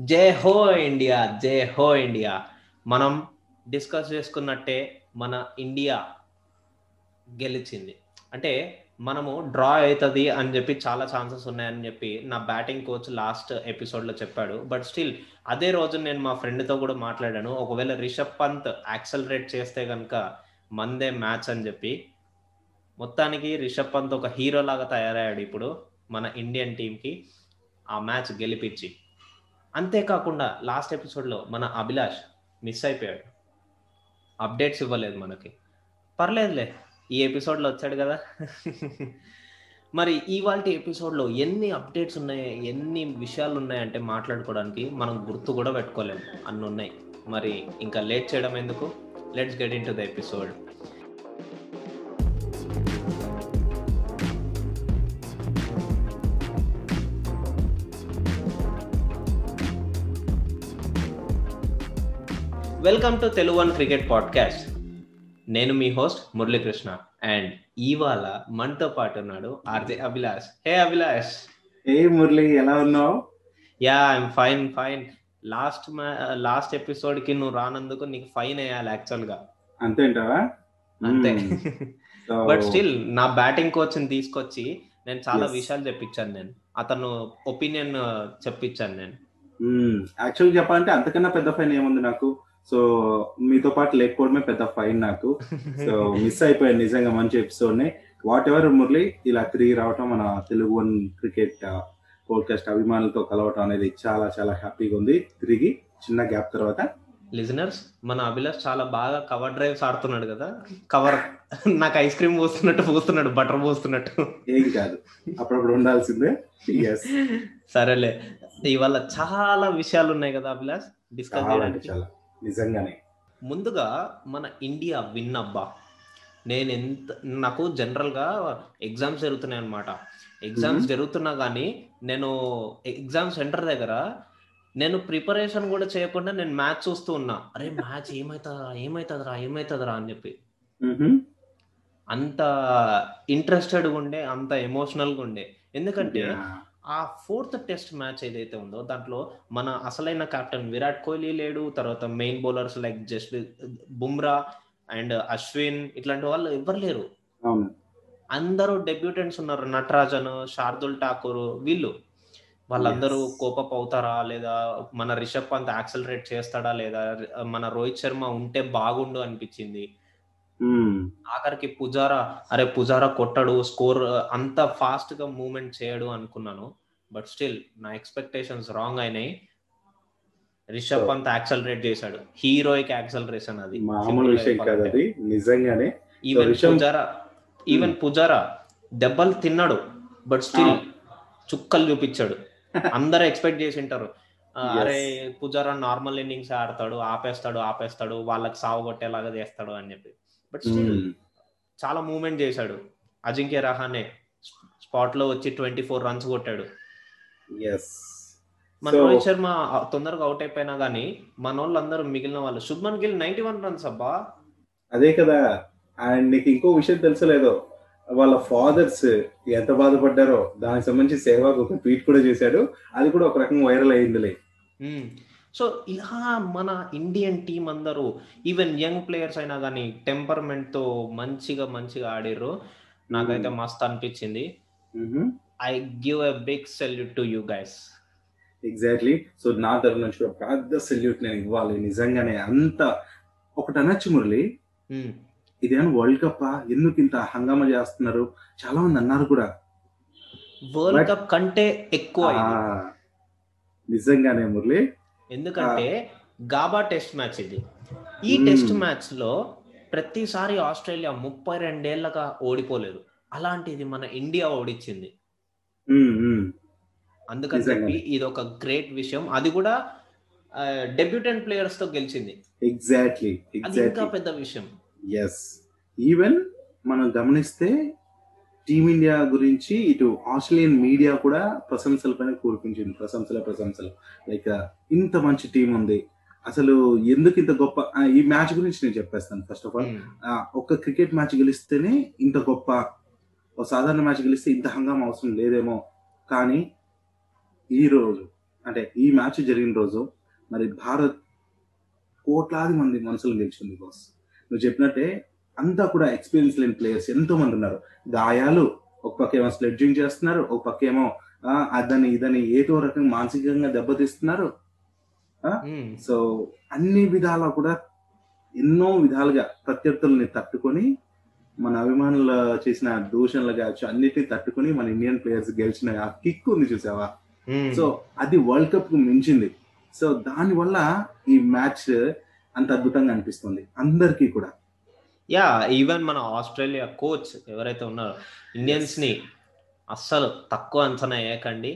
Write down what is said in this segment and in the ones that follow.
జై హో ఇండియా జై హో ఇండియా. మనం డిస్కస్ చేసుకున్నట్టే మన ఇండియా గెలిచింది. అంటే మనము డ్రా అవుతుంది అని చెప్పి చాలా ఛాన్సెస్ ఉన్నాయని చెప్పి నా బ్యాటింగ్ కోచ్ లాస్ట్ ఎపిసోడ్లో చెప్పాడు. బట్ స్టిల్ అదే రోజు నేను మా ఫ్రెండ్తో కూడా మాట్లాడాను. ఒకవేళ రిషబ్ పంత్ యాక్సలరేట్ చేస్తే కనుక మందే మ్యాచ్ అని చెప్పి. మొత్తానికి రిషబ్ పంత్ ఒక హీరో లాగా తయారయ్యాడు ఇప్పుడు మన ఇండియన్ టీంకి ఆ మ్యాచ్ గెలిపించి. అంతేకాకుండా లాస్ట్ ఎపిసోడ్లో మన అభిలాష్ మిస్ అయిపోయాడు. అప్డేట్స్ ఇవ్వలేదు మనకి. పర్లేదులే ఈ ఎపిసోడ్లో వచ్చాడు కదా. మరి ఇవాళ ఎపిసోడ్లో ఎన్ని అప్డేట్స్ ఉన్నాయి ఎన్ని విషయాలు ఉన్నాయంటే మాట్లాడుకోవడానికి మనం గుర్తు కూడా పెట్టుకోలేము అన్ని ఉన్నాయి మరి ఇంకా లేట్ చేయడం ఎందుకు? Let's get into the episode welcome to Telugu one cricket podcast నేను మీ హోస్ట్ మురళీకృష్ణ అండ్ ఇవాళ మనతో పాటు ఉన్నాడు ఆర్జే అభిలాష్. హే అభిలాష్. ఏ మురళి ఎలా ఉన్నావు? Yeah I'm fine fine last last ఎపిసోడ్కి నువ్వు రానందుకు నీకు ఫైన్ వేయాలి యాక్చువల్గా. అంతేంటావా అంతే. బట్ స్టిల్ నా బ్యాటింగ్ కోచ్ని తీసుకొచ్చి నేను చాలా. విషయాలు చెప్పించాను నేను. అతను ఒపీనియన్ చెప్పించాను నేను. యాక్చువల్ చెప్పాలంటే అంతకన్నా పెద్ద ఫైన్ ఏముంది నాకు? సో మీతో పాటు లేకపోవడమే పెద్ద ఫైన్ నాకు. సో మిస్ అయిపోయాను నిజంగా మంచి ఎపిసోడ్ని వాట్ ఎవర్ మురళి ఇలా తిరిగి రావటం మన తెలుగు వన్ క్రికెట్ పోడ్కాస్ట్ అభిమానులతో కలవటం అనేది చాలా చాలా హ్యాపీగా ఉంది. తిరిగి చిన్న గ్యాప్ తర్వాత. లిజనర్స్ మన అభిలాష్ చాలా బాగా కవర్ డ్రైవ్స్ ఆడుతున్నాడు కదా. కవర్ నాకు ఐస్ క్రీమ్ పోస్తున్నట్టు పోస్తున్నాడు బటర్ పోస్తున్నట్టు. ఏం కాదు. అప్పుడప్పుడు ఉండాల్సిందే. సరేలే. ఇవాళ చాలా విషయాలు ఉన్నాయి కదా అభిలాష్ డిస్కస్ చేయడానికి. చాలా. నిజంగానే ముందుగా మన ఇండియా విన్ అబ్బా నేను ఎంత నాకు జనరల్గా ఎగ్జామ్స్ జరుగుతున్నాయి అనమాట ఎగ్జామ్స్. జరుగుతున్నా కానీ నేను ఎగ్జామ్ సెంటర్ దగ్గర నేను ప్రిపరేషన్ కూడా చేయకుండా నేను మ్యాచ్ చూస్తూ ఉన్నా అరే మ్యాచ్ ఏమైతుందిరా ఏమైతుందిరా ఏమైతుందిరా అని చెప్పి. అంత ఇంట్రెస్టెడ్ ఉండే అంత ఎమోషనల్గా ఉండే ఎందుకంటే. ఆ ఫోర్త్ టెస్ట్ మ్యాచ్ ఏదైతే ఉందో దాంట్లో మన అసలైన కెప్టెన్ విరాట్ కోహ్లీ లేడు తర్వాత main bowlers like just Bumrah and Ashwin ఇట్లాంటి వాళ్ళు ఎవరు లేరు అందరూ డెబ్యూటెంట్స్ ఉన్నారు నటరాజన్ శార్దుల్ ఠాకూర్ వీళ్ళు వాళ్ళందరూ. కోపప్ అవుతారా లేదా మన రిషబ్ పంత్ యాక్సలరేట్ చేస్తాడా లేదా మన రోహిత్ శర్మ ఉంటే బాగుండు అనిపించింది. ఆఖరికి పుజారా అరే పుజారా కొట్టడు స్కోర్ అంత ఫాస్ట్గా మూవ్మెంట్ చేయడు అనుకున్నాను. బట్ స్టిల్ నా ఎక్స్పెక్టేషన్స్ రాంగ్ అయినాయి. రిషబ్ పంత్ యాక్సలరేట్ చేశాడు. హీరోయిక్ యాక్సలరేషన్ అది. మామూలు విషయం కాదు అది. నిజంగానే. ఈవెన్ పుజారా ఈవెన్ పుజారా దెబ్బలు తిన్నాడు. But still Ah. చుక్కలు చూపించాడు. అందరూ ఎక్స్పెక్ట్ చేసి ఉంటారు. అరే పుజారా నార్మల్ ఇన్నింగ్స్ ఆడతాడు ఆపేస్తాడు ఆపేస్తాడు వాళ్ళకి సాగు కొట్టేలాగా చేస్తాడు అని చెప్పి. బట్ స్టిల్ మ్మ్. చాలా మూవ్మెంట్ చేశాడు. అజింక్య రహానే స్పాట్లో వచ్చి ట్వంటీ ఫోర్ రన్స్ కొట్టాడు. మన రోహిత్ శర్మ తొందరగా అవుట్ అయిపోయినా గానీ మన వాళ్ళందరూ మిగిలిన వాళ్ళు. Shubman Gill ninety one runs అబ్బా. అదే కదా. అండ్ నీకు ఇంకో విషయం తెలుసలేదో? వాళ్ళ ఫాదర్స్ ఎంత బాధపడ్డారో? దానికి సంబంధించి సేవాగ్ ఒక ట్వీట్ కూడా చేశాడు. అది కూడా ఒక రకంగా వైరల్ అయిందిలే సో ఇలా మన ఇండియన్ టీం అందరూ ఈవెన్ యంగ్ ప్లేయర్స్ అయినా కానీ టెంపర్మెంట్తో మంచిగా మంచిగా ఆడిర్రు. నాకైతే మస్త్ అనిపించింది. I give a big salute to you guys. Exactly so నా తరఫు నుంచి కూడా పెద్ద సెల్యూట్ నేను ఇవ్వాలి. నిజంగానే అంత ఒకటి అనొచ్చు మురళి. ఇదేమో వరల్డ్ కప్ ఎందుకు ఇంత హంగామా చేస్తున్నారు? చాలా మంది అన్నారు కూడా. వరల్డ్ కప్ కంటే ఎక్కువ. నిజంగానే మురళి. ఎందుకంటే గాబా టెస్ట్ మ్యాచ్ ఇది. ఈ. టెస్ట్ మ్యాచ్లో ప్రతిసారి ఆస్ట్రేలియా ముప్పై రెండేళ్ళగా ఓడిపోలేదు. అలాంటిది మన ఇండియా ఓడిచ్చింది. అందుకని. చెప్పి ఇది ఒక గ్రేట్ విషయం. అది కూడా డెబ్యూటెంట్ ప్లేయర్స్తో గెలిచింది ఎగ్జాక్ట్లీ ఇంకా పెద్ద విషయం. ఎస్ ఈవెన్ మనం గమనిస్తే టీమిండియా గురించి ఇటు ఆస్ట్రేలియన్ మీడియా కూడా ప్రశంసల పైన కురిపించింది ప్రశంసల ప్రశంసలు. లైక్ ఇంత మంచి టీం ఉంది. అసలు ఎందుకు ఇంత గొప్ప ఈ మ్యాచ్ గురించి నేను చెప్పేస్తాను ఫస్ట్ ఆఫ్ ఆల్. Hmm. ఒక్క క్రికెట్ మ్యాచ్ గెలిస్తేనే ఇంత గొప్ప ఒక సాధారణ మ్యాచ్ గెలిస్తే ఇంత హంగామా అవసరం లేదేమో. కానీ ఈ రోజు అంటే ఈ మ్యాచ్ జరిగిన రోజు మరి భారత్ కోట్లాది మంది మనుషులు గెలిచింది బాస్ నువ్వు చెప్పినట్టే అంతా కూడా ఎక్స్పీరియన్స్ లేని ప్లేయర్స్ ఎంతో మంది ఉన్నారు. గాయాలు ఒక పక్క ఏమో స్లెడ్జింగ్ చేస్తున్నారు ఒక పక్క ఏమో అదని ఇదని ఏదో రకంగా మానసికంగా దెబ్బతీస్తున్నారు. సో అన్ని విధాలా కూడా ఎన్నో విధాలుగా ప్రత్యర్థుల్ని తట్టుకొని మన అభిమానులు చేసిన దూషణలు కావచ్చు అన్నిటిని తట్టుకొని మన ఇండియన్ ప్లేయర్స్ గెలిచిన ఆ కిక్ ఉంది చూసావా. సో అది వరల్డ్ కప్కు మించింది. సో దాని వల్ల ఈ మ్యాచ్ అంత అద్భుతంగా అనిపిస్తుంది. అందరికీ కూడా. యా ఈవెన్ మన ఆస్ట్రేలియా కోచ్ ఎవరైతే ఉన్నారో ఇండియన్స్ని అస్సలు తక్కువ అంచనా వేయకండి.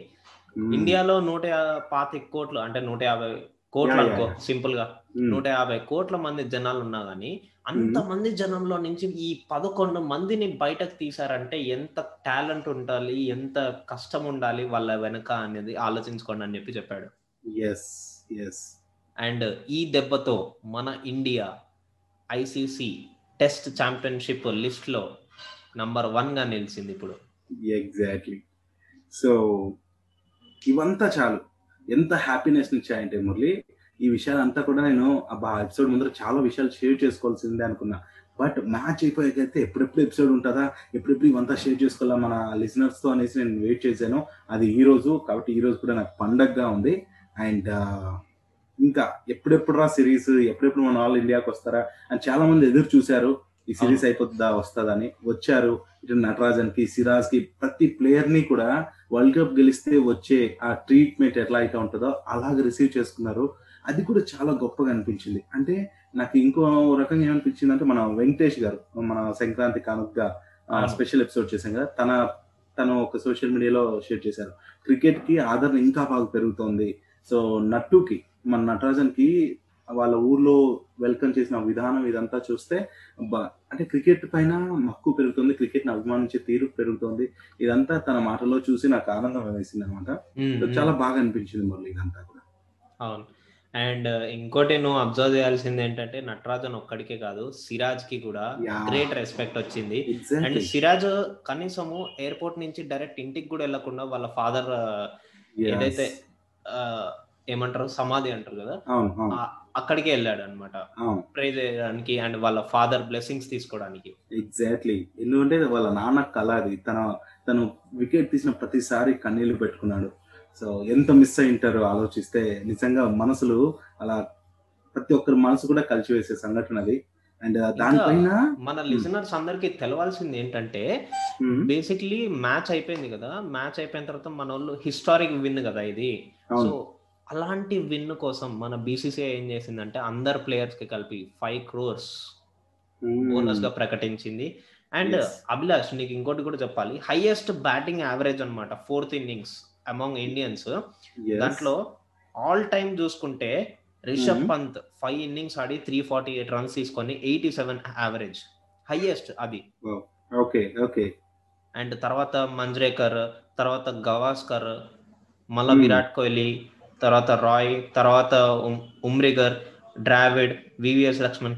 ఇండియాలో నూట యా- పాతిక కోట్లు అంటే నూట యాభై కోట్లు అనుకో. సింపుల్గా మ్మ్. నూట యాభై కోట్ల మంది జనాలు ఉన్నా గానీ అంతమంది జనంలో నుంచి ఈ పదకొండు మందిని బయటకు తీసారంటే ఎంత టాలెంట్ ఉండాలి ఎంత కష్టం ఉండాలి వాళ్ళ వెనక అనేది ఆలోచించుకోండి అని చెప్పి చెప్పాడు ఎస్ ఎస్ అండ్ ఈ దెబ్బతో మన ఇండియా ఐసీసీ టెస్ట్ ఛాంపియన్షిప్ లిస్ట్లో నంబర్ వన్గా నిలిచింది ఇప్పుడు. ఎగ్జాక్ట్లీ. సో ఇవంతా చాలు. ఎంత హ్యాపీనెస్ ఇచ్చాయంటే మురళి ఈ విషయాలంతా కూడా నేను ఆ ఎపిసోడ్ ముందర చాలా విషయాలు షేర్ చేసుకోవాల్సిందే అనుకున్నా. బట్ మ్యాచ్ అయిపోయాకైతే ఎప్పుడెప్పుడు ఎపిసోడ్ ఉంటుందా? ఎప్పుడెప్పుడు ఇవంతా షేర్ చేసుకోవాలా మన లిసనర్స్తో అనేసి నేను వెయిట్ చేశాను. అది ఈ రోజు కాబట్టి ఈ రోజు కూడా నాకు పండగగా ఉంది. అండ్ ఇంకా ఎప్పుడెప్పుడు రా సిరీస్? ఎప్పుడెప్పుడు మన ఆల్ ఇండియాకి వస్తారా? అని చాలా మంది ఎదురు చూశారు. ఈ సిరీస్ అయిపోతుందా వస్తుందని వచ్చారు. ఇటు నటరాజన్కి సిరాజ్కి ప్రతి ప్లేయర్ని కూడా వరల్డ్ కప్ గెలిస్తే వచ్చే ఆ ట్రీట్మెంట్ ఎట్లా అయితే ఉంటుందో అలాగే రిసీవ్ చేసుకున్నారు. అది కూడా చాలా గొప్పగా అనిపించింది. అంటే నాకు ఇంకో రకంగా ఏమనిపించింది అంటే మన వెంకటేష్ గారు మన సంక్రాంతి అవును. స్పెషల్ ఎపిసోడ్ చేశాం కదా తన తను ఒక సోషల్ మీడియాలో షేర్ చేశారు. క్రికెట్కి ఆదరణ ఇంకా బాగా పెరుగుతోంది. సో నట్టుకి మన నటరాజన్కి వాళ్ళ ఊర్లో వెల్కమ్ చేసిన విధానం ఇదంతా చూస్తే అంటే క్రికెట్ పైన మక్కువ పెరుగుతుంది క్రికెట్ని అభిమానించే తీరు పెరుగుతుంది. ఇదంతా తన మాటలో చూసి నాకు ఆనందం వేసింది అనమాట. చాలా బాగా అనిపించింది మురళి ఇదంతా కూడా. అవును. అండ్ ఇంకోటి నువ్వు అబ్జర్వ్ చేయాల్సింది ఏంటంటే నటరాజన్ ఒక్కడికే కాదు సిరాజ్కి కూడా. గ్రేట్ రెస్పెక్ట్ వచ్చింది. అండ్ సిరాజ్ కనీసము ఎయిర్పోర్ట్ నుంచి డైరెక్ట్ ఇంటికి కూడా వెళ్ళకుండా వాళ్ళ ఫాదర్ ఏదైతే ఏమంటారు? సమాధి అంటారు కదా? అక్కడికే వెళ్ళాడు అనమాట ప్రే చేయడానికి అండ్ వాళ్ళ ఫాదర్ బ్లెస్సింగ్స్ తీసుకోవడానికి. ఎగ్జాక్ట్లీ ఎందుకంటే వాళ్ళ నాన్న కళ అది తన తను వికెట్ తీసిన ప్రతిసారి కన్నీళ్ళు పెట్టుకున్నాడు. సో ఎంత మిస్ అయి ఉంటారో ఆలోచిస్తే నిజంగా మనసులు అలా ప్రతి ఒక్కరి మనసు కూడా కలిసివేసే సంఘటన అది. అండ్ దానిపైన మన లిజనర్స్ అందరికి తెలవాల్సింది ఏంటంటే బేసిక్లీ మ్యాచ్ అయిపోయింది కదా? మ్యాచ్ అయిపోయిన తర్వాత మన వాళ్ళు హిస్టారిక్ విన్ కదా ఇది. సో అలాంటి విన్ కోసం మన బీసీసీఐ ఏం చేసిందంటే అందరు ప్లేయర్స్కి కలిపి ఫైవ్ క్రోర్స్ బోనస్గా ప్రకటించింది అండ్. అభిలాష్ నీకు ఇంకోటి కూడా చెప్పాలి హైయెస్ట్ బ్యాటింగ్ యావరేజ్ అన్నమాట ఫోర్త్ ఇన్నింగ్స్ అమాంగ్ ఇండియన్స్. దాంట్లో ఆల్ టైమ్ చూసుకుంటే Rishabh Mhm. Pant five innings ఆడి త్రీ ఫార్టీ ఎయిట్ రన్స్ తీసుకొని ఎయిటీ సెవెన్ యావరేజ్ హైయెస్ట్ అది ఓకే ఓకే అండ్ తర్వాత మంజ్రేకర్ తర్వాత గవాస్కర్ మళ్ళా Hmm. విరాట్ కోహ్లీ తర్వాత రాయ్ తర్వాత ఉమ్- ఉమ్రిగర్ ద్రావిడ్ వివిఎస్ లక్ష్మణ్.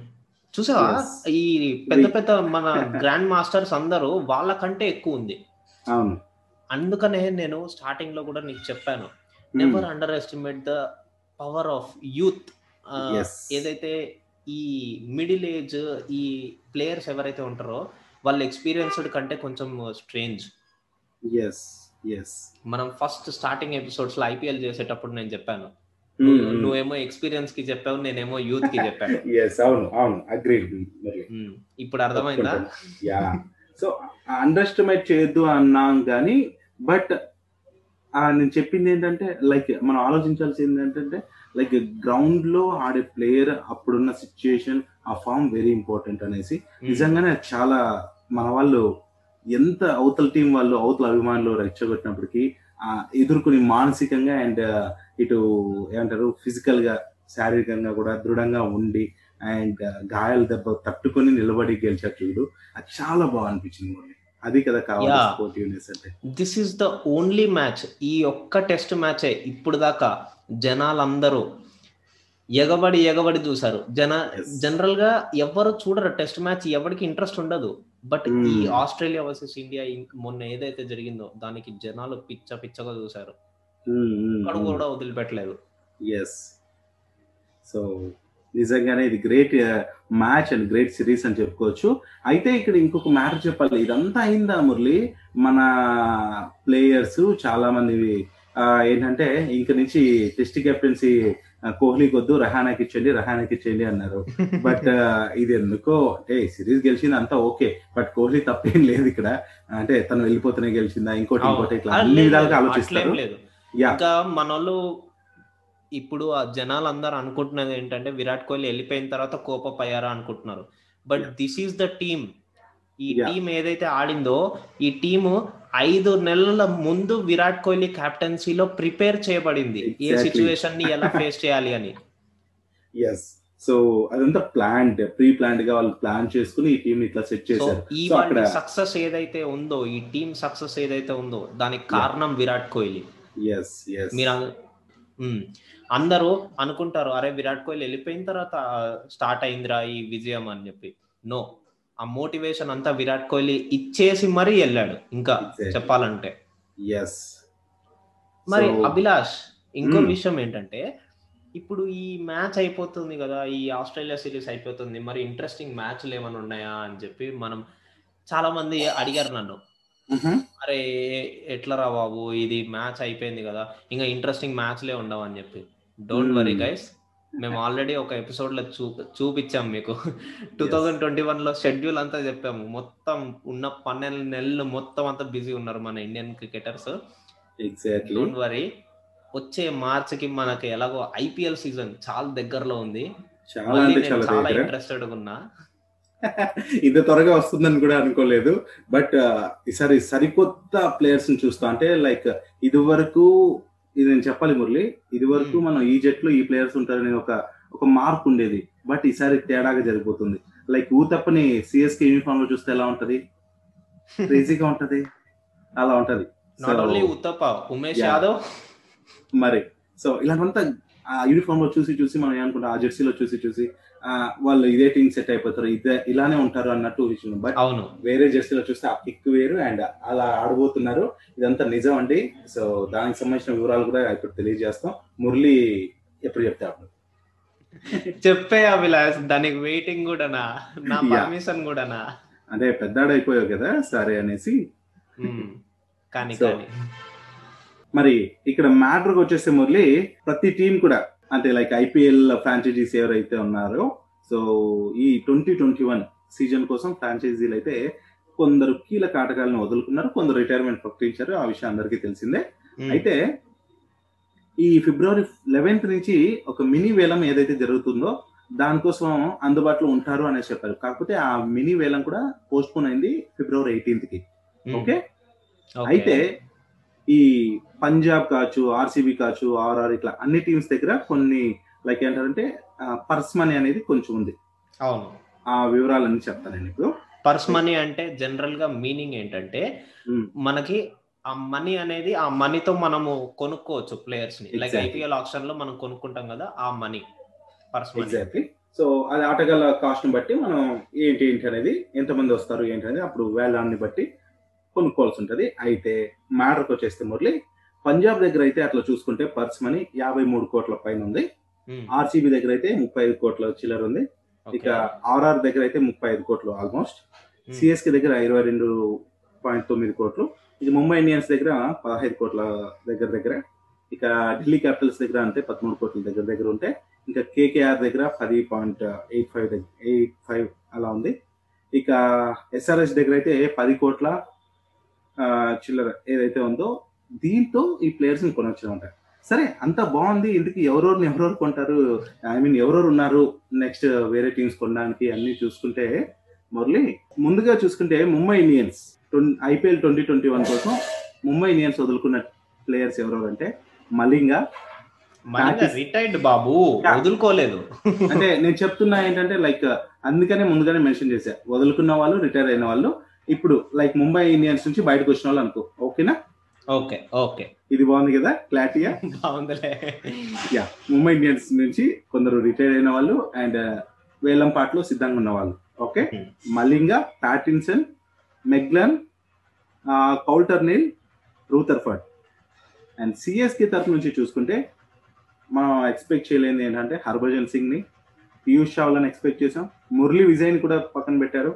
చూసావా. ఈ పెద్ద పెద్ద మన గ్రాండ్ మాస్టర్స్ అందరూ వాళ్ళకంటే ఎక్కువ ఉంది. అవును. అందుకనే నేను స్టార్టింగ్లో కూడా నీకు చెప్పాను. Never underestimate the power of youth. ఏదైతే ఈ మిడిల్ ఏజ్ ఈ ప్లేయర్స్ ఎవరైతే ఉంటారో వాళ్ళ ఎక్స్పీరియన్స్డ్ కంటే కొంచెం స్ట్రేంజ్ ఎస్ మనం ఫస్ట్ స్టార్టింగ్ ఎపిసోడ్స్లో ఐపీఎల్ చేసేటప్పుడు నేను చెప్పాను. మ్మ్. నువ్వేమో ఎక్స్పీరియన్స్కి చెప్పావు నేనేమో యూత్కి చెప్పాను. అవును అవును అగ్రీ మ్మ్. ఇప్పుడు అర్థమైందా? యా సో అండర్ ఎస్టిమేట్ చేయొద్దు అన్నాం కానీ బట్ నేను చెప్పింది ఏంటంటే లైక్ మనం ఆలోచించాల్సింది ఏంటంటే లైక్ గ్రౌండ్లో ఆడే ప్లేయర్ అప్పుడున్న సిచ్యుయేషన్ ఆ ఫామ్ వెరీ ఇంపార్టెంట్ అనేసి. నిజంగానే అది చాలా మన వాళ్ళు ఎంత అవతల టీం వాళ్ళు అవతల అభిమానులు రెచ్చగొట్టినప్పటికీ ఆ ఎదుర్కొని మానసికంగా అండ్ ఇటు ఏమంటారు ఫిజికల్గా శారీరకంగా కూడా దృఢంగా ఉండి అండ్ గాయాల దెబ్బ తట్టుకొని నిలబడి గెలిచారు చూడు అది చాలా బాగా అనిపించింది మరి అది కదా కావాలి this is the only match ఈ ఒక్క టెస్ట్ మ్యాచే ఇప్పుడు దాకా జనాలందరూ ఎగబడి ఎగబడి చూసారు జన. జనరల్గా ఎవరు చూడరు టెస్ట్ మ్యాచ్ ఎవరికి ఇంట్రెస్ట్ ఉండదు. బట్. ఈ ఆస్ట్రేలియా వర్సెస్ ఇండియా మొన్న ఏదైతే జరిగిందో దానికి జనాలు పిచ్చ పిచ్చగా చూసారు ఒక్కడు కూడా వదిలిపెట్టలేదు. ఎస్ సో నిజంగానే ఇది great match and great series అని చెప్పుకోవచ్చు. అయితే ఇక్కడ ఇంకొక మ్యాటర్ చెప్పాలి. ఇదంతా అయిందా మురళి? మన ప్లేయర్స్ చాలా మంది ఏంటంటే ఇంక నుంచి టెస్ట్ కెప్టెన్సీ కోహ్లీ కొద్దు రహానాకి ఇచ్చేయండి రహానాకి ఇచ్చేయండి అన్నారు. బట్ ఇది ఎందుకో అంటే సిరీస్ గెలిచింది అంతా ఓకే. బట్ కోహ్లీ తప్పేం లేదు ఇక్కడ. అంటే తను వెళ్ళిపోతేనే గెలిచిందా ఇంకోటి ఇంకోటి ఇట్లా అన్ని విధాలుగా ఆలోచిస్తారు. ఇంకా మనోళ్ళు ఇప్పుడు ఆ జనాలు అందరూ అనుకుంటున్నది ఏంటంటే విరాట్ కోహ్లీ వెళ్ళిపోయిన తర్వాత కోపప్ అయ్యారా అనుకుంటున్నారు. But this is the team. ఈ. టీం ఏదైతే ఆడిందో ఈ టీము ఐదు నెలల ముందు విరాట్ కోహ్లీ కెప్టెన్సీలో ప్రిపేర్ చేయబడింది. ఏ. సిచ్యువేషన్ని ఎలా ఫేస్ చేయాలి అని? ఎస్ సో అదంతా ప్లాన్డ్ ప్రీ ప్లాన్డ్గా వాళ్ళు ప్లాన్ చేసుకుని ఈ టీం ఇట్లా సెట్ చేశారు. ఈ సక్సెస్ ఏదైతే ఉందో ఈ టీం సక్సెస్ ఏదైతే ఉందో దానికి కారణం విరాట్ కోహ్లీ. ఎస్ ఎస్ మీరు. అందరూ అనుకుంటారు అరే విరాట్ కోహ్లీ వెళ్ళిపోయిన తర్వాత స్టార్ట్ అయిందిరా ఈ విజయం అని చెప్పి. నో ఆ మోటివేషన్ అంతా విరాట్ కోహ్లీ ఇచ్చేసి మరీ వెళ్ళాడు ఇంకా. చెప్పాలంటే ఎస్ మరి అభిలాష్ ఇంకో మ్మ్. విషయం ఏంటంటే ఇప్పుడు ఈ మ్యాచ్ అయిపోతుంది కదా ఈ ఆస్ట్రేలియా సిరీస్ అయిపోతుంది మరి ఇంట్రెస్టింగ్ మ్యాచ్లు ఏమైనా ఉన్నాయా అని చెప్పి మనం చాలా మంది అడిగారు నన్ను అరే ఎట్లా రా బాబు ఇది మ్యాచ్ అయిపోయింది కదా ఇంకా ఇంట్రెస్టింగ్ మ్యాచ్లే ఉండవు అని చెప్పి డోంట్ వరీ Hmm. గైస్ మేము ఆల్రెడీ ఒక ఎపిసోడ్లో చూ చూపించాం మీకు. టూ థౌజండ్ ట్వంటీ వన్లో షెడ్యూల్ అంతా చెప్పాము. మొత్తం ఉన్న పన్నెండు నెలలు మొత్తం అంతా బిజీ ఉన్నారు మన ఇండియన్ క్రికెటర్స్ డోంట్ వరీ వచ్చే మార్చ్కి మనకి ఎలాగో ఐపీఎల్ సీజన్ చాలా దగ్గరలో ఉంది. చాలా ఇంట్రెస్టెడ్ ఉన్నా. ఇంత త్వరగా వస్తుందని కూడా అనుకోలేదు. బట్ ఈసారి సరికొత్త ప్లేయర్స్ని చూస్తాం. అంటే లైక్ ఇది వరకు ఇది నేను చెప్పాలి మురళి. ఇది వరకు. మనం ఈ జట్లో ఈ ప్లేయర్స్ ఉంటారని ఒక ఒక మార్క్ ఉండేది. బట్ ఈసారి తేడాగా జరిగిపోతుంది. లైక్ ఊతప్పని సిఎస్కే యూనిఫామ్లో చూస్తే ఎలా ఉంటది? క్రేజీగా ఉంటది? అలా ఉంటది. ఉమేష్. యాదవ్. మరి సో ఇలాంటివంతా ఆ యూనిఫామ్లో చూసి చూసి మనం ఏమనుకుంటాం? ఆ జెర్సీలో చూసి చూసి వాళ్ళు ఇదే టీం సెట్ అయిపోతారు ఇదే ఇలానే ఉంటారు అన్నట్టు ఊహించున్నాం బట్ అవును. వేరే జెర్సీలో చూస్తే ఆ కిక్ వేరు అండ్ అలా ఆడబోతున్నారు. ఇదంతా నిజం అండి. సో దానికి సంబంధించిన వివరాలు కూడా ఇప్పుడు తెలియజేస్తాం. మురళి ఎప్పుడు చెప్తే అప్పుడు? చెప్పే అభిలాష్ దానికి వెయిటింగ్ కూడానా నా. పర్మిషన్ కూడానా అంటే పెద్దాడైపోయావు కదా సరే అనేసి. కానీ కానీ. మరి ఇక్కడ మ్యాటర్ వచ్చేస్తే మురళి ప్రతి టీం కూడా అంటే లైక్ ఐపీఎల్ ఫ్రాంచైజీస్ ఎవరైతే ఉన్నారో సో ఈ ట్వంటీ ట్వంటీ వన్ సీజన్ కోసం ఫ్రాంచైజీలు అయితే కొందరు కీలక ఆటగాళ్ళని వదులుకున్నారు కొందరు రిటైర్మెంట్ ప్రకటించారు ఆ విషయం అందరికీ తెలిసిందే మ్మ్. అయితే ఈ ఫిబ్రవరి లెవెన్త్ నుంచి ఒక మినీ వేలం ఏదైతే జరుగుతుందో దానికోసం అందుబాటులో ఉంటారు అనేసి చెప్పారు కాకపోతే ఆ మినీ వేలం కూడా పోస్ట్ పోన్ అయింది ఫిబ్రవరి ఎయిటీన్త్కి. Okay okay. అయితే ఈ పంజాబ్ కావచ్చు ఆర్సీబీ కావచ్చు ఆర్ఆర్ ఇట్లా అన్ని టీమ్స్ దగ్గర కొన్ని లైక్ ఏంటారంటే పర్స్ మనీ అనేది కొంచెం ఉంది. అవును. ఆ వివరాలన్నీ చెప్తాను నేను ఇప్పుడు. పర్స్ మనీ అంటే జనరల్గా మీనింగ్ ఏంటంటే. మనకి ఆ మనీ అనేది ఆ మనీతో మనము కొనుక్కోవచ్చు ప్లేయర్స్ని. లైక్. ఐపీఎల్ ఆప్షన్లో మనం కొనుక్కుంటాం కదా ఆ మనీ పర్స్ మనీ సో అది ఆటగాళ్ళ కాస్ట్ని బట్టి మనం ఏంటి ఏంటి అనేది ఎంతమంది వస్తారు ఏంటి అనేది అప్పుడు వేలాన్ని బట్టి కొనుక్కోవాల్సి ఉంటది అయితే మ్యాటర్కి వచ్చేస్తే మురళి పంజాబ్ దగ్గర అయితే అట్లా చూసుకుంటే పర్స్ మనీ యాభై మూడు కోట్ల పైన ఉంది ఆర్సీబీ దగ్గర అయితే ముప్పై ఐదు కోట్ల చిల్లర ఉంది ఇక ఆర్ఆర్ దగ్గర అయితే ముప్పై ఐదు కోట్లు ఆల్మోస్ట్. సిఎస్కే దగ్గర ఇరవై రెండు పాయింట్ తొమ్మిది కోట్లు. ఇక ముంబై ఇండియన్స్ దగ్గర పదహైదు కోట్ల దగ్గర దగ్గర. ఇక ఢిల్లీ క్యాపిటల్స్ దగ్గర అంటే పదమూడు కోట్ల దగ్గర దగ్గర ఉంటే ఇంకా కేకేఆర్ దగ్గర పది point eight five eight five అలా ఉంది. ఇక ఎస్ఆర్ఎస్ దగ్గర అయితే పది కోట్ల చిల్లర ఏదైతే ఉందో దీంతో ఈ ప్లేయర్స్ని కొనొచ్చు ఉంటాయి సరే అంత బాగుంది. ఇందుకు ఎవరెవరిని ఎవరెవరు కొంటారు? ఐ మీన్ ఎవరెవరు ఉన్నారు? నెక్స్ట్ వేరే టీమ్స్ కొనడానికి అన్ని చూసుకుంటే మురళి ముందుగా చూసుకుంటే Mumbai Indians IPL twenty twenty one కోసం ముంబై ఇండియన్స్ వదులుకున్న ప్లేయర్స్ ఎవరెవరు అంటే మలింగా రిటైర్డ్ బాబు. వదులుకోలేదు. అంటే నేను చెప్తున్నా ఏంటంటే లైక్ అందుకనే ముందుగానే మెన్షన్ చేశా. వదులుకున్న వాళ్ళు రిటైర్ అయిన వాళ్ళు ఇప్పుడు లైక్ ముంబై ఇండియన్స్ నుంచి బయటకు వచ్చిన వాళ్ళు అనుకో. ఓకేనా? Okay okay. ఇది బాగుంది కదా? క్లారిటీగా బాగుందిలే. యా ముంబై ఇండియన్స్ నుంచి కొందరు రిటైర్ అయిన వాళ్ళు అండ్ వేలం పాటలో సిద్ధంగా ఉన్న వాళ్ళు. Okay. Malinga Pattinson McClenaghan Coulter Nile Rutherford and CSK తరఫు నుంచి చూసుకుంటే మనం ఎక్స్పెక్ట్ చేయలేనిది ఏంటంటే హర్భజన్ సింగ్ని పీయూష్ చావ్లాని ఎక్స్పెక్ట్ చేసాం మురళీ విజయ్ని కూడా పక్కన పెట్టారు.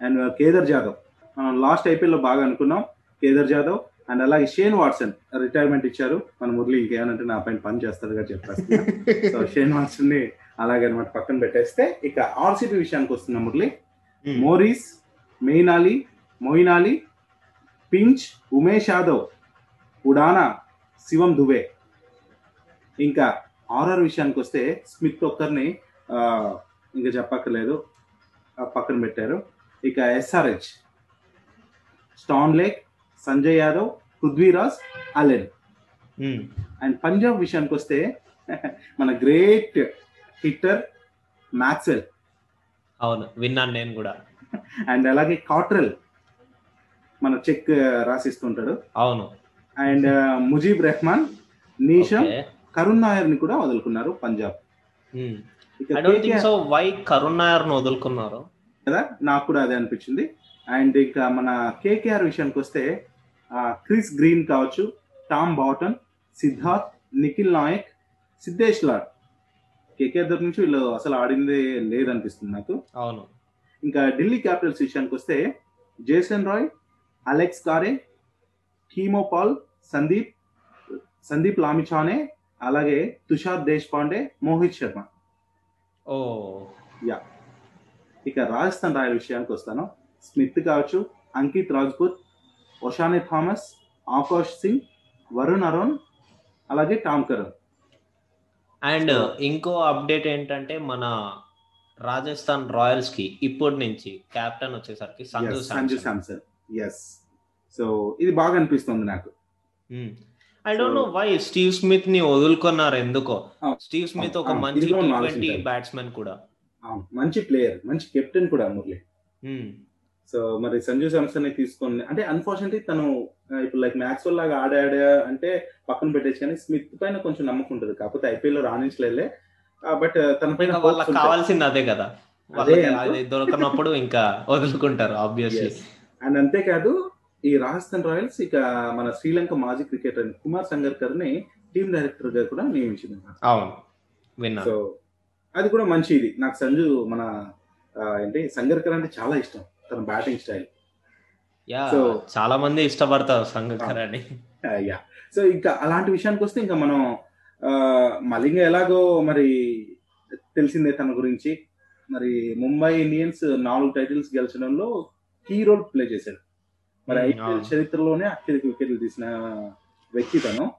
అండ్ కేదర్ జాదవ్ మనం లాస్ట్ ఐపీఎల్లో బాగా అనుకున్నాం కేదర్ జాదవ్ అండ్ అలాగే షేన్ వాట్సన్ రిటైర్మెంట్ ఇచ్చారు. మన మురళి ఇంకేమంటే నా పైన పని చేస్తాడుగా చెప్పేస్తున్నా సో షేన్ వాట్సన్ని అలాగే అనమాట పక్కన పెట్టేస్తే ఇక ఆర్సీబీ విషయానికి వస్తున్న Murali Morris Moeen Ali Moeen Ali Finch Umesh Yadav Udana Shivam Dube. ఇంకా ఆర్ఆర్ విషయానికి వస్తే స్మిత్ ఒక్కరిని ఇంకా చెప్పక్కర్లేదు పక్కన పెట్టారు. ఇక SRH Stanlake Sanjay Yadav Prithviraj Allen. Um, and Punjab విషయానికి వస్తే మన గ్రేట్ హిట్టర్ మ్యాక్స్వెల్ అవును విన్నాను నేను కూడా. అండ్ అలాగే కాట్రల్ మన చెక్ రాసిస్తుంటాడు. అవును. And Mujeeb Rahman Neesham. Karun నాయర్ని కూడా వదులుకున్నారు పంజాబ్. ఉమ్. ఇక I don't think KKR so why Karun నాయర్ను వదులుకున్నారు? కదా నాకు కూడా అదే అనిపించింది. అండ్ ఇంకా మన కేకేఆర్ విషయానికి వస్తే క్రిస్ గ్రీన్ కావచ్చు Tom Banton Siddharth Nikhil Naik Siddhesh Lad. KKR దగ్గర నుంచి వీళ్ళు అసలు ఆడిందే లేదనిపిస్తుంది నాకు. అవును. ఇంకా ఢిల్లీ క్యాపిటల్స్ విషయానికి వస్తే Jason Roy Alex Carey Keemo Paul Sandeep Sandeep Lamichhane అలాగే తుషార్ దేశపాండే మోహిత్ శర్మ. ఓ. ఇక రాజస్థాన్ రాయల్ విషయానికి వస్తాను. స్మిత్ కావచ్చు అంకిత్ రాజ్పుత్ ఒషానే థామస్ ఆకాష్ సింగ్ వరుణ్ అరోన్ అలాగే టామ్ కరణ్ అండ్ ఇంకో అప్డేట్ ఏంటంటే మన రాజస్థాన్ రాయల్స్కి ఇప్పటి నుంచి కెప్టెన్ వచ్చేసరికి సంజు సంజు శాంసన్. ఎస్ సో ఇది బాగా అనిపిస్తుంది నాకు. I don't know why Steve స్మిత్ని వదులుకున్నారు ఎందుకో. Oh. స్టీవ్ స్మిత్ ఒక Oh, మంచి ట్వంటీ. బ్యాట్స్మెన్ కూడా. మంచి ప్లేయర్ మంచి కెప్టెన్ కూడా మురళి. Hmm. సో మరి సంజు ని తీసుకొని అంటే అన్ఫార్చునేట్లీ తను ఇప్పుడు లైక్ మ్యాక్స్వెల్ లాగా ఆడాడు అంటే పక్కన పెట్టేసి కానీ స్మిత్ పైన కొంచెం నమ్మకం ఉంటుంది. కాకపోతే ఐపీఎల్లో రాణించలేదులే. బట్ తన పైన వాళ్ళకి. కావాల్సింది అదే కదా. దొరకనప్పుడు ఇంకా వదులుకుంటారు ఆబ్వియస్లీ. అండ్ అంతేకాదు ఈ రాజస్థాన్ రాయల్స్ ఇక మన శ్రీలంక మాజీ క్రికెటర్ కుమార్ సంగర్కర్ని టీమ్ డైరెక్టర్గా కూడా నియమించింది అవును. విన్నా. సో అది కూడా మంచి ఇది నాకు సంజు మన ఏంటి సంగర్కర్ అంటే చాలా ఇష్టం. తన బ్యాటింగ్ స్టైల్. యా So- చాలా మంది ఇష్టపడతారు సంగకర్ అని యా. సో ఇంకా అలాంటి విషయానికి వస్తే ఇంకా మనం మలింగ ఎలాగో మరి తెలిసిందే తన గురించి. మరి ముంబై ఇండియన్స్ నాలుగు టైటిల్స్ గెలిచడంలో కీ రోల్ ప్లే చేశాడు. మరి Hmm, ఐపీఎల్. చరిత్రలోనే అత్యధిక వికెట్లు తీసిన వ్యక్తి తను.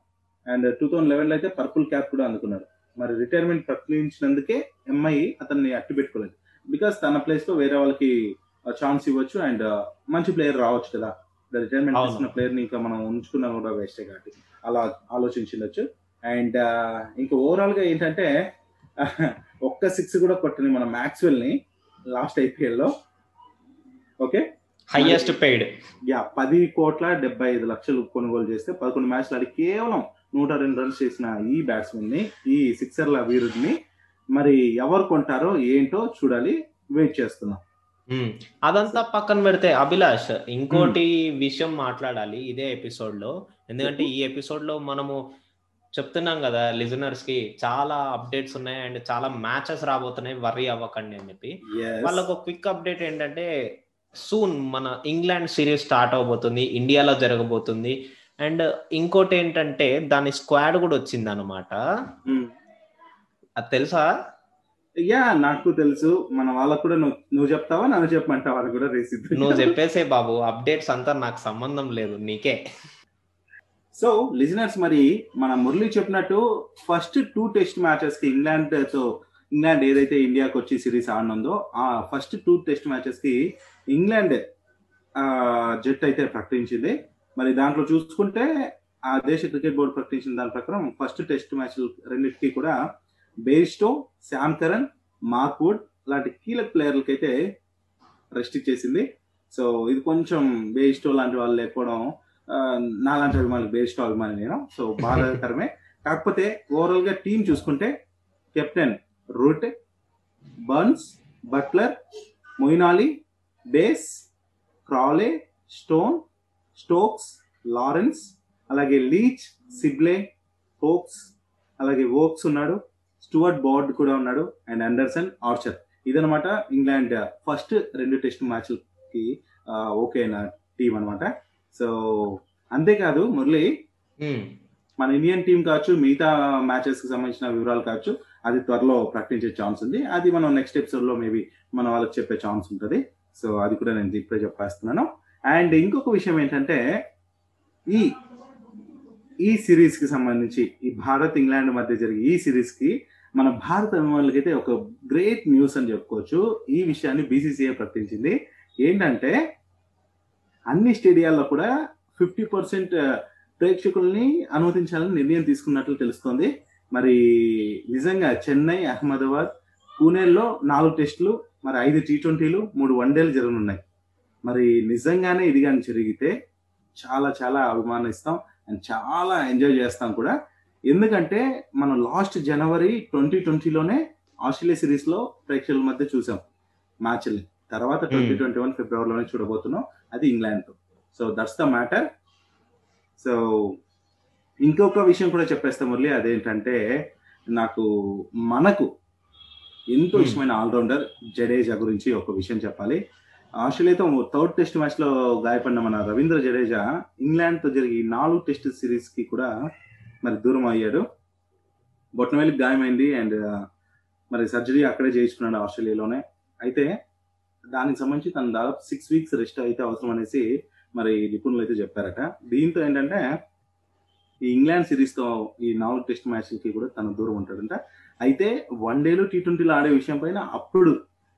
అండ్ టూ థౌజండ్ లెవెన్లో అయితే పర్పుల్ క్యాప్ కూడా అందుకున్నాడు. మరి రిటైర్మెంట్ ప్రకటించినందుకే ఎంఐ అతన్ని అట్టి పెట్టుకోలేదు బికాస్ తన ప్లేస్లో వేరే వాళ్ళకి ఛాన్స్ ఇవ్వచ్చు అండ్ మంచి ప్లేయర్ రావచ్చు కదా. రిటైర్మెంట్ అవును. తీసుకున్న ప్లేయర్ని ఇంకా మనం ఉంచుకున్నా కూడా వేస్టే కాబట్టి. అలా ఆలోచించవచ్చు అండ్ ఇంకా ఓవరాల్గా ఏంటంటే ఒక్క సిక్స్ కూడా కొట్టని మన మ్యాక్స్వెల్ని లాస్ట్ ఐపీఎల్లో ఓకే హైయెస్ట్ పెయిడ్ యా పది కోట్ల డెబ్బై ఐదు లక్షలు కొనుగోలు చేస్తే పదకొండు మ్యాచ్లు ఆడి కేవలం నూట రెండు రన్స్ చేసిన ఈ బ్యాట్స్మెన్ని ఈ సిక్సర్ల వీరుడిని మరి ఎవరు కొంటారో ఏంటో చూడాలి. వెయిట్ చేస్తున్నాం. అదంతా పక్కన పెడితే అభిలాష్ ఇంకోటి విషయం మాట్లాడాలి ఇదే ఎపిసోడ్లో. ఎందుకంటే ఈ ఎపిసోడ్లో మనము చెప్తున్నాం కదా లిజనర్స్కి చాలా అప్డేట్స్ ఉన్నాయి అండ్ చాలా మ్యాచెస్ రాబోతున్నాయి వర్రీ అవ్వకండి అని చెప్పి. వాళ్ళకు క్విక్ అప్డేట్ ఏంటంటే సూన్ మన ఇంగ్లాండ్ సిరీస్ స్టార్ట్ అవబోతుంది ఇండియాలో జరగబోతుంది. అండ్ ఇంకోటి ఏంటంటే దాని స్క్వాడ్ కూడా వచ్చింది అనమాట Hmm. అది తెలుసా? యా నాకు తెలుసు. మన వాళ్ళకు కూడా నువ్వు నువ్వు చెప్తావా నన్ను చెప్పమంటావా అని కూడా రేసి నువ్వు చెప్పేసే బాబు అప్డేట్స్ అంతా నాకు సంబంధం లేదు నీకే. సో లిజనర్స్ మరి మన మురళి చెప్పినట్టు ఫస్ట్ టూ టెస్ట్ మ్యాచెస్కి ఇంగ్లాండ్తో ఇంగ్లాండ్ ఏదైతే ఇండియాకి వచ్చి సిరీస్ ఆడినందో ఆ ఫస్ట్ టూ టెస్ట్ మ్యాచెస్కి ఇంగ్లాండ్ జట్టు అయితే ప్రకటించింది. మరి దాంట్లో చూసుకుంటే ఆ దేశ క్రికెట్ బోర్డు ప్రకటించిన దాని ప్రకారం ఫస్ట్ టెస్ట్ మ్యాచ్ రెండింటికి కూడా బేరిస్టో శామ్ కరణ్ మార్క్వుడ్ లాంటి కీలక ప్లేయర్లకి అయితే రెస్ట్ ఇచ్చేసింది సో ఇది కొంచెం బేరిస్టో లాంటి వాళ్ళు లేకపోవడం నాలాంటి అభిమానులు బేరిస్టో అభిమాని నేను. సో బాధాకరమే. కాకపోతే ఓవరాల్గా టీం చూసుకుంటే captain Root Burns Buttler Moeen Ali Bess Crawley Stone Stokes Lawrence అలాగే లీచ్ సిబ్లే హోక్స్ అలాగే వోక్స్ ఉన్నాడు. స్టువర్ట్ బోర్డ్ కూడా ఉన్నాడు అండ్ అండర్సన్ ఆర్చర్. ఇదనమాట ఇంగ్లాండ్ ఫస్ట్ రెండు టెస్ట్ మ్యాచ్లకి ఓకే అయిన టీం అనమాట సో అంతేకాదు మురళి. మన ఇండియన్ టీం కావచ్చు మిగతా మ్యాచెస్కి సంబంధించిన వివరాలు కావచ్చు అది త్వరలో ప్రకటించే ఛాన్స్ ఉంది. అది మనం నెక్స్ట్ ఎపిసోడ్లో మేబీ మన వాళ్ళకి చెప్పే ఛాన్స్ ఉంటుంది. సో అది కూడా నేను ఇప్పుడే చెప్పేస్తున్నాను. అండ్ ఇంకొక విషయం ఏంటంటే ఈ ఈ సిరీస్కి సంబంధించి ఈ భారత్ ఇంగ్లాండ్ మధ్య జరిగే ఈ సిరీస్కి మన భారత అభిమానులకైతే ఒక గ్రేట్ న్యూస్ అని చెప్పుకోవచ్చు. ఈ విషయాన్ని బీసీసీఐ ప్రకటించింది. ఏంటంటే అన్ని స్టేడియాల్లో కూడా ఫిఫ్టీ పర్సెంట్ ప్రేక్షకుల్ని అనుమతించాలని నిర్ణయం తీసుకున్నట్లు తెలుస్తోంది. మరి నిజంగా చెన్నై అహ్మదాబాద్ పూణేలో నాలుగు టెస్టులు మరి ఐదు టీ ట్వంటీలు మూడు వన్డేలు జరగనున్నాయి. మరి నిజంగానే ఇది కానీ జరిగితే చాలా చాలా అభిమానిస్తాం అండ్ చాలా ఎంజాయ్ చేస్తాం కూడా. ఎందుకంటే మనం లాస్ట్ జనవరి ట్వంటీ ట్వంటీలోనే ఆస్ట్రేలియా సిరీస్లో ప్రేక్షకుల మధ్య చూసాం మ్యాచ్ని తర్వాత ట్వంటీ ట్వంటీ వన్ ఫిబ్రవరిలోనే చూడబోతున్నాం. అది ఇంగ్లాండ్తో so that's the matter. So ఇంకొక విషయం కూడా చెప్పేస్తా మురళి. అదేంటంటే నాకు మనకు ఎంతో Hmm. ఇష్టమైన ఆల్రౌండర్ జడేజా గురించి ఒక విషయం చెప్పాలి. ఆస్ట్రేలియాతో థర్డ్ టెస్ట్ మ్యాచ్లో గాయపడిన మన రవీంద్ర జడేజా ఇంగ్లాండ్తో జరిగి నాలుగు టెస్ట్ సిరీస్కి కూడా మరి దూరం అయ్యాడు. బొట్టనవేలికి గాయమైంది అండ్ మరి సర్జరీ అక్కడే చేయించుకున్నాడు ఆస్ట్రేలియాలోనే. అయితే దానికి సంబంధించి తను దాదాపు సిక్స్ వీక్స్ రెస్ట్ అయితే అవసరం అనేసి మరి నిపుణులు అయితే చెప్పారట. దీంతో ఏంటంటే ఈ ఇంగ్లాండ్ సిరీస్తో ఈ నాలుగు టెస్ట్ మ్యాచ్లకి కూడా తను దూరం ఉంటాడంట. అయితే వన్ డేలో టీ ట్వంటీలో ఆడే విషయం పైన అప్పుడు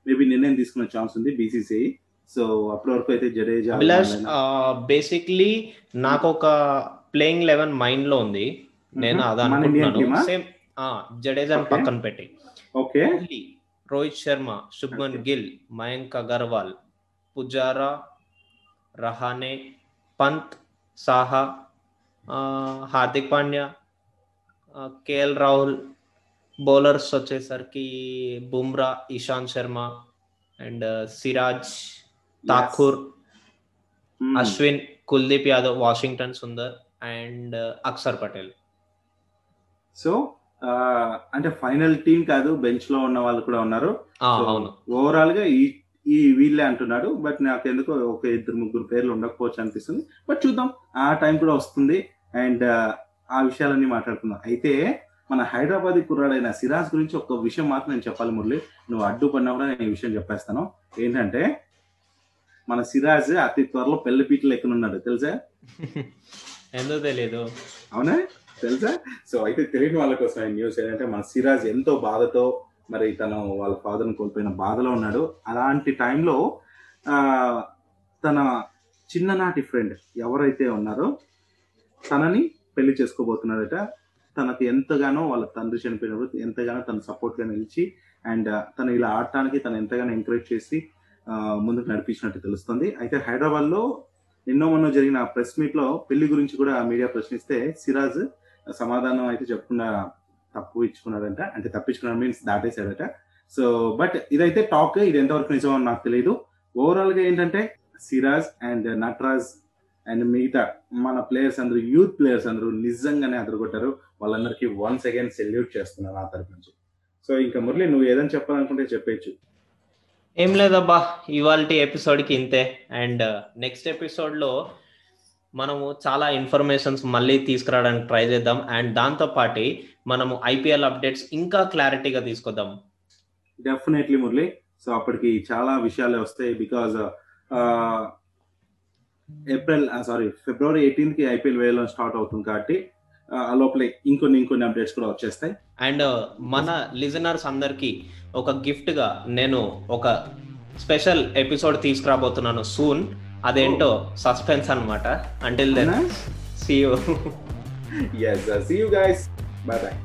మేబీ నిర్ణయం తీసుకునే ఛాన్స్ ఉంది బీసీసీఐ సో అప్పటి వరకు అయితే జడేజా అభిలాష్ బేసిక్లీ నాకు ఒక ప్లేయింగ్ లెవెన్ మైండ్లో ఉంది. నేను అది మన ఇండియన్ అనుకుంటున్నాను. టీమా? సేమ్ జడేజాని Okay. పక్కన పెట్టి. ఓకే. కోహ్లీ రోహిత్ శర్మ శుభ్మన్ Okay. గిల్ మయాంక్ అగర్వాల్ పుజారా రహానే పంత్ సాహా ఆ, హార్దిక్ పాండ్యా ఆ, కేఎల్ రాహుల్ బౌలర్స్ వచ్చేసరికి Bumrah Ishant Sharma and Siraj Thakur Ashwin Kuldeep Yadav Washington Sundar and Axar Patel. So అంటే ఫైనల్ టీం కాదు బెంచ్లో ఉన్న వాళ్ళు కూడా ఉన్నారు. ఓవరాల్గా ఈ ఈ వీళ్ళే అంటున్నాడు బట్ నాకు ఎందుకో ఒక ఇద్దరు ముగ్గురు పేర్లు ఉండకపోవచ్చు అనిపిస్తుంది. బట్ చూద్దాం ఆ టైం కూడా వస్తుంది అండ్ ఆ విషయాలన్నీ మాట్లాడుకుందాం. అయితే మన హైదరాబాద్ కుర్రాడైన సిరాజ్ గురించి ఒక విషయం మాత్రం నేను చెప్పాలి మురళి. నువ్వు అడ్డుపడినా కూడా నేను ఈ విషయం చెప్పేస్తాను. ఏంటంటే మన సిరాజ్ అతి త్వరలో పెళ్ళి పీటలు ఎక్కనున్నాడు తెలుసా? ఎందుకు తెలియదు అవునా? తెలుసా? సో అయితే తెలియని వాళ్ళ కోసం న్యూస్ ఏంటంటే మన సిరాజ్ ఎంతో బాధతో మరి తను వాళ్ళ ఫాదర్ని కోల్పోయిన బాధలో ఉన్నాడు. అలాంటి టైంలో ఆ, తన చిన్ననాటి ఫ్రెండ్ ఎవరైతే ఉన్నారో తనని పెళ్ళి చేసుకోబోతున్నాడట తనకు ఎంతగానో వాళ్ళ తండ్రి చనిపోయినప్పుడు ఎంతగానో తన సపోర్ట్గా నిలిచి అండ్ తను ఇలా ఆడటానికి తను ఎంతగానో ఎంకరేజ్ చేసి ముందుకు నడిపించినట్టు తెలుస్తుంది. అయితే హైదరాబాద్లో ఎన్నో మొన్న జరిగిన ప్రెస్ మీట్లో పెళ్ళి గురించి కూడా మీడియా ప్రశ్నిస్తే సిరాజ్ సమాధానం అయితే చెప్పకుండా తప్పు ఇచ్చుకున్నాడంట. అంటే తప్పించుకున్నాడు మీన్స్ దాటేశాడట. సో బట్ ఇదైతే టాక్ ఇది ఎంతవరకు నిజమో నాకు తెలియదు ఓవరాల్గా ఏంటంటే సిరాజ్ అండ్ నటరాజ్ అండ్ మిగతా మన ప్లేయర్స్ అందరూ యూత్ ప్లేయర్స్ అందరూ నిజంగానే అదరగొట్టారు. వాళ్ళందరికీ వన్స్ అగైన్ సెల్యూట్ చేస్తున్నాను నా తరపు నుంచి. సో ఇంకా మురళి నువ్వు ఏదైనా చెప్పాలనుకుంటే చెప్పేయచ్చు. ఏం లేదబ్బా ఇవాళ ఎపిసోడ్కి ఇంతే. అండ్ నెక్స్ట్ ఎపిసోడ్లో మనము చాలా ఇన్ఫర్మేషన్స్ మళ్ళీ తీసుకురావడానికి ట్రై చేద్దాం. అండ్ దాంతో పాటు మనము ఐపీఎల్ అప్డేట్స్ ఇంకా క్లారిటీగా తీసుకొద్దాం. డెఫినెట్లీ మురళి. సో అప్పటికి చాలా విషయాలే వస్తాయి బికాజ్ ఏప్రిల్ సారీ ఫిబ్రవరి ఎయిటీన్త్కి ఐపీఎల్ వేయడం స్టార్ట్ అవుతుంది కాబట్టి ఆ, లోపలే ఇంకొన్ని ఇంకొన్ని అప్డేట్స్ కూడా వచ్చేస్తాయి. అండ్ మన లిజనర్స్ అందరికి ఒక గిఫ్ట్గా నేను ఒక స్పెషల్ ఎపిసోడ్ తీసుకురాబోతున్నాను సూన్. అదేంటో సస్పెన్స్ అన్నమాట. Until then see you see you guys bye bye